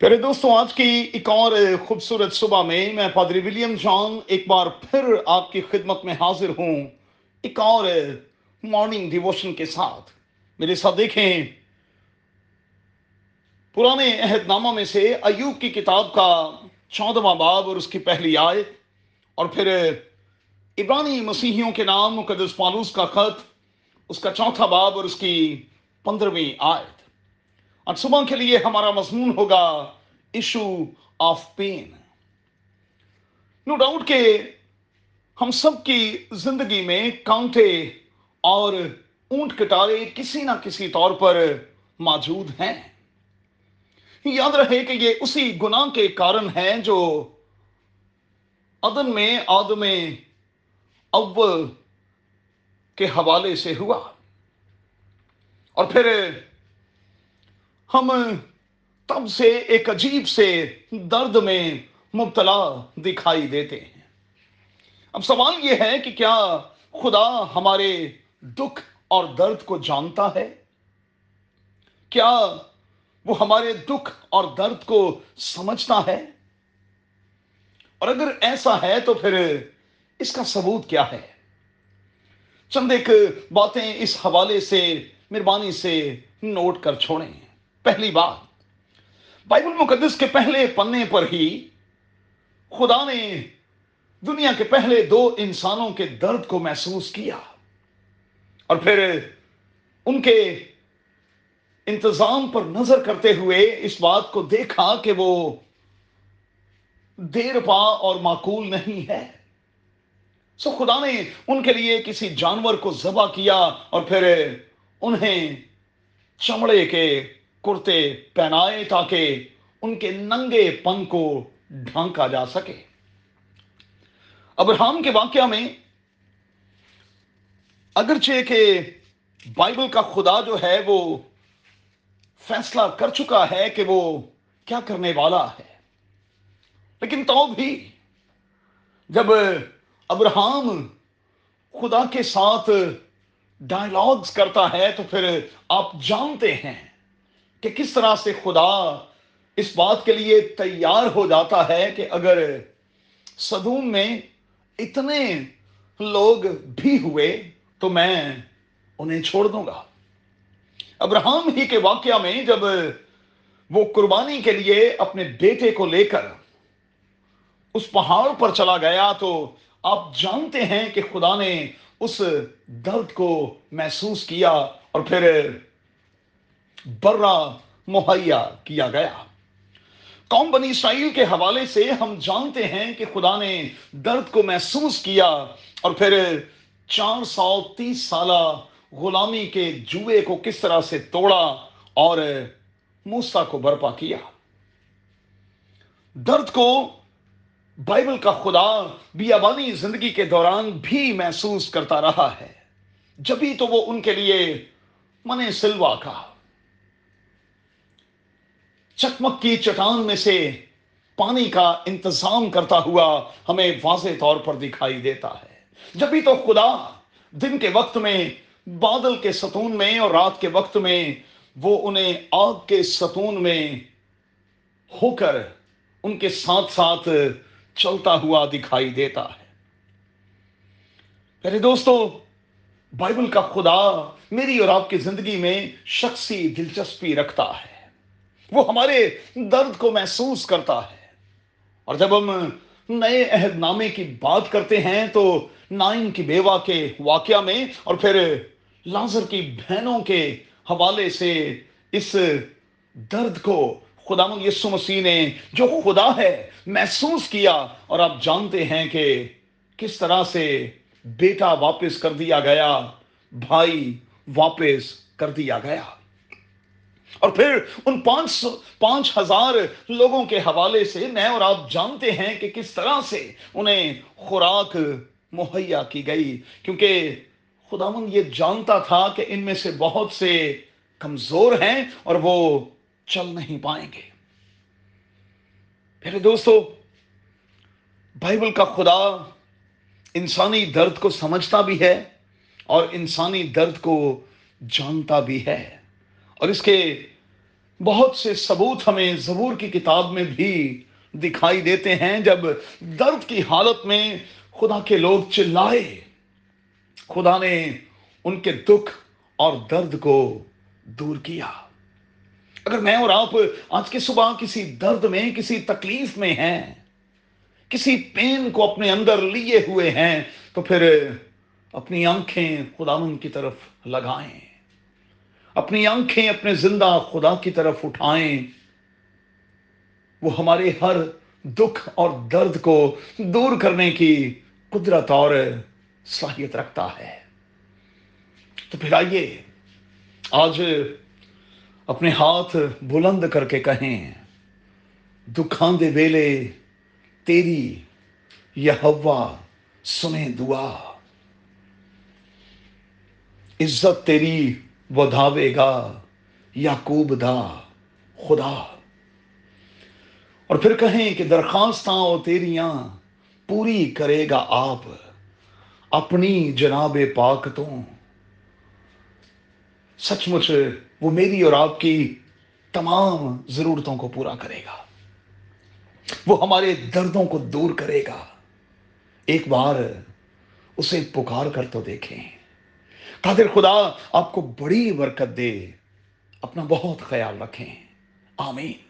پیارے دوستوں آج کی ایک اور خوبصورت صبح میں میں پادری ولیم جان ایک بار پھر آپ کی خدمت میں حاضر ہوں، ایک اور مارننگ ڈیووشن کے ساتھ۔ میرے ساتھ دیکھیں، پرانے عہد نامہ میں سے ایوب کی کتاب کا چودواں باب اور اس کی پہلی آئے اور پھر عبرانی مسیحیوں کے نام مقدس پالوس کا خط، اس کا چوتھا باب اور اس کی پندرہویں آیت۔ آج صبح کے لیے ہمارا مضمون ہوگا issue of pain no doubt کہ ہم سب کی زندگی میں کانٹے اور اونٹ کٹارے کسی نہ کسی طور پر موجود ہیں۔ یاد رہے کہ یہ اسی گناہ کے کارن ہے جو عدن میں آدم اول کے حوالے سے ہوا۔ اور پھر ہم تب سے ایک عجیب سے درد میں مبتلا دکھائی دیتے ہیں۔ اب سوال یہ ہے کہ کیا خدا ہمارے دکھ اور درد کو جانتا ہے؟ کیا وہ ہمارے دکھ اور درد کو سمجھتا ہے؟ اور اگر ایسا ہے تو پھر اس کا ثبوت کیا ہے؟ چند ایک باتیں اس حوالے سے، مہربانی سے نوٹ کر چھوڑیں۔ پہلی بات، بائبل مقدس کے پہلے پنے پر ہی خدا نے دنیا کے پہلے دو انسانوں کے درد کو محسوس کیا۔ اور پھر ان کے انتظام پر نظر کرتے ہوئے اس بات کو دیکھا کہ وہ دیر پا اور معقول نہیں ہے۔ سو خدا نے ان کے لیے کسی جانور کو ذبح کیا اور پھر انہیں چمڑے کے کرتے پہنائے تاکہ ان کے ننگے پن کو ڈھانکا جا سکے۔ ابراہم کے واقعہ میں اگرچہ کہ بائبل کا خدا جو ہے وہ فیصلہ کر چکا ہے کہ وہ کیا کرنے والا ہے، لیکن تو بھی جب ابراہم خدا کے ساتھ ڈائلاگز کرتا ہے تو پھر آپ جانتے ہیں۔ کہ کس طرح سے خدا اس بات کے لیے تیار ہو جاتا ہے کہ اگر صدوم میں اتنے لوگ بھی ہوئے تو میں انہیں چھوڑ دوں گا۔ ابراہم ہی کے واقعہ میں جب وہ قربانی کے لیے اپنے بیٹے کو لے کر اس پہاڑ پر چلا گیا تو آپ جانتے ہیں کہ خدا نے اس درد کو محسوس کیا اور پھر برا مہیا کیا گیا۔ قوم بنی اسرائیل کے حوالے سے ہم جانتے ہیں کہ خدا نے درد کو محسوس کیا اور پھر چار سو تیس سالہ غلامی کے جوئے کو کس طرح سے توڑا اور موسا کو برپا کیا۔ درد کو بائبل کا خدا بیابانی زندگی کے دوران بھی محسوس کرتا رہا ہے۔ جبھی تو وہ ان کے لیے من سلوا کا چکمک کی چٹان میں سے پانی کا انتظام کرتا ہوا ہمیں واضح طور پر دکھائی دیتا ہے۔ جبھی تو خدا دن کے وقت میں، بادل کے ستون میں اور رات کے وقت میں وہ انہیں آگ کے ستون میں ہو کر ان کے ساتھ ساتھ چلتا ہوا دکھائی دیتا ہے۔ میرے دوستو، بائبل کا خدا میری اور آپ کی زندگی میں شخصی دلچسپی رکھتا ہے۔ وہ ہمارے درد کو محسوس کرتا ہے۔ اور جب ہم نئے عہد نامے کی بات کرتے ہیں تو نائن کی بیوہ کے واقعہ میں اور پھر لازر کی بہنوں کے حوالے سے اس درد کو خدا یسو مسیح نے جو خدا ہے محسوس کیا اور آپ جانتے ہیں کہ کس طرح سے بیٹا واپس کر دیا گیا، بھائی واپس کر دیا گیا۔ اور پھر ان پانچ پانچ ہزار لوگوں کے حوالے سے میں اور آپ جانتے ہیں کہ کس طرح سے انہیں خوراک مہیا کی گئی۔ کیونکہ خدا یہ جانتا تھا کہ ان میں سے بہت سے کمزور ہیں اور وہ چل نہیں پائیں گے۔ پھر دوستو، بائبل کا خدا انسانی درد کو سمجھتا بھی ہے اور انسانی درد کو جانتا بھی ہے۔ اور اس کے بہت سے ثبوت ہمیں زبور کی کتاب میں بھی دکھائی دیتے ہیں جب درد کی حالت میں خدا کے لوگ چلائے۔ خدا نے ان کے دکھ اور درد کو دور کیا۔ اگر میں اور آپ آج کی صبح کسی درد میں، کسی تکلیف میں ہیں، کسی پین کو اپنے اندر لیے ہوئے ہیں، تو پھر اپنی آنکھیں خدا ان کی طرف لگائیں۔ اپنی آنکھیں اپنے زندہ خدا کی طرف اٹھائیں، وہ ہمارے ہر دکھ اور درد کو دور کرنے کی قدرت اور صلاحیت رکھتا ہے۔ تو پھر آئیے، آج اپنے ہاتھ بلند کر کے کہیں دکھان دے ویلے تیری یہ ہوا سنے دعا۔ عزت تیری ودھاوے گا، یعقوب دا خدا۔ اور پھر کہیں کہ درخواستاں تیریاں پوری کرے گا آپ اپنی جناب پاک تو۔ سچ مچ وہ میری اور آپ کی تمام ضرورتوں کو پورا کرے گا۔ وہ ہمارے دردوں کو دور کرے گا۔ ایک بار اسے پکار کر تو دیکھیں۔ قادر خدا آپ کو بڑی برکت دے اپنا بہت خیال رکھیں۔ آمین۔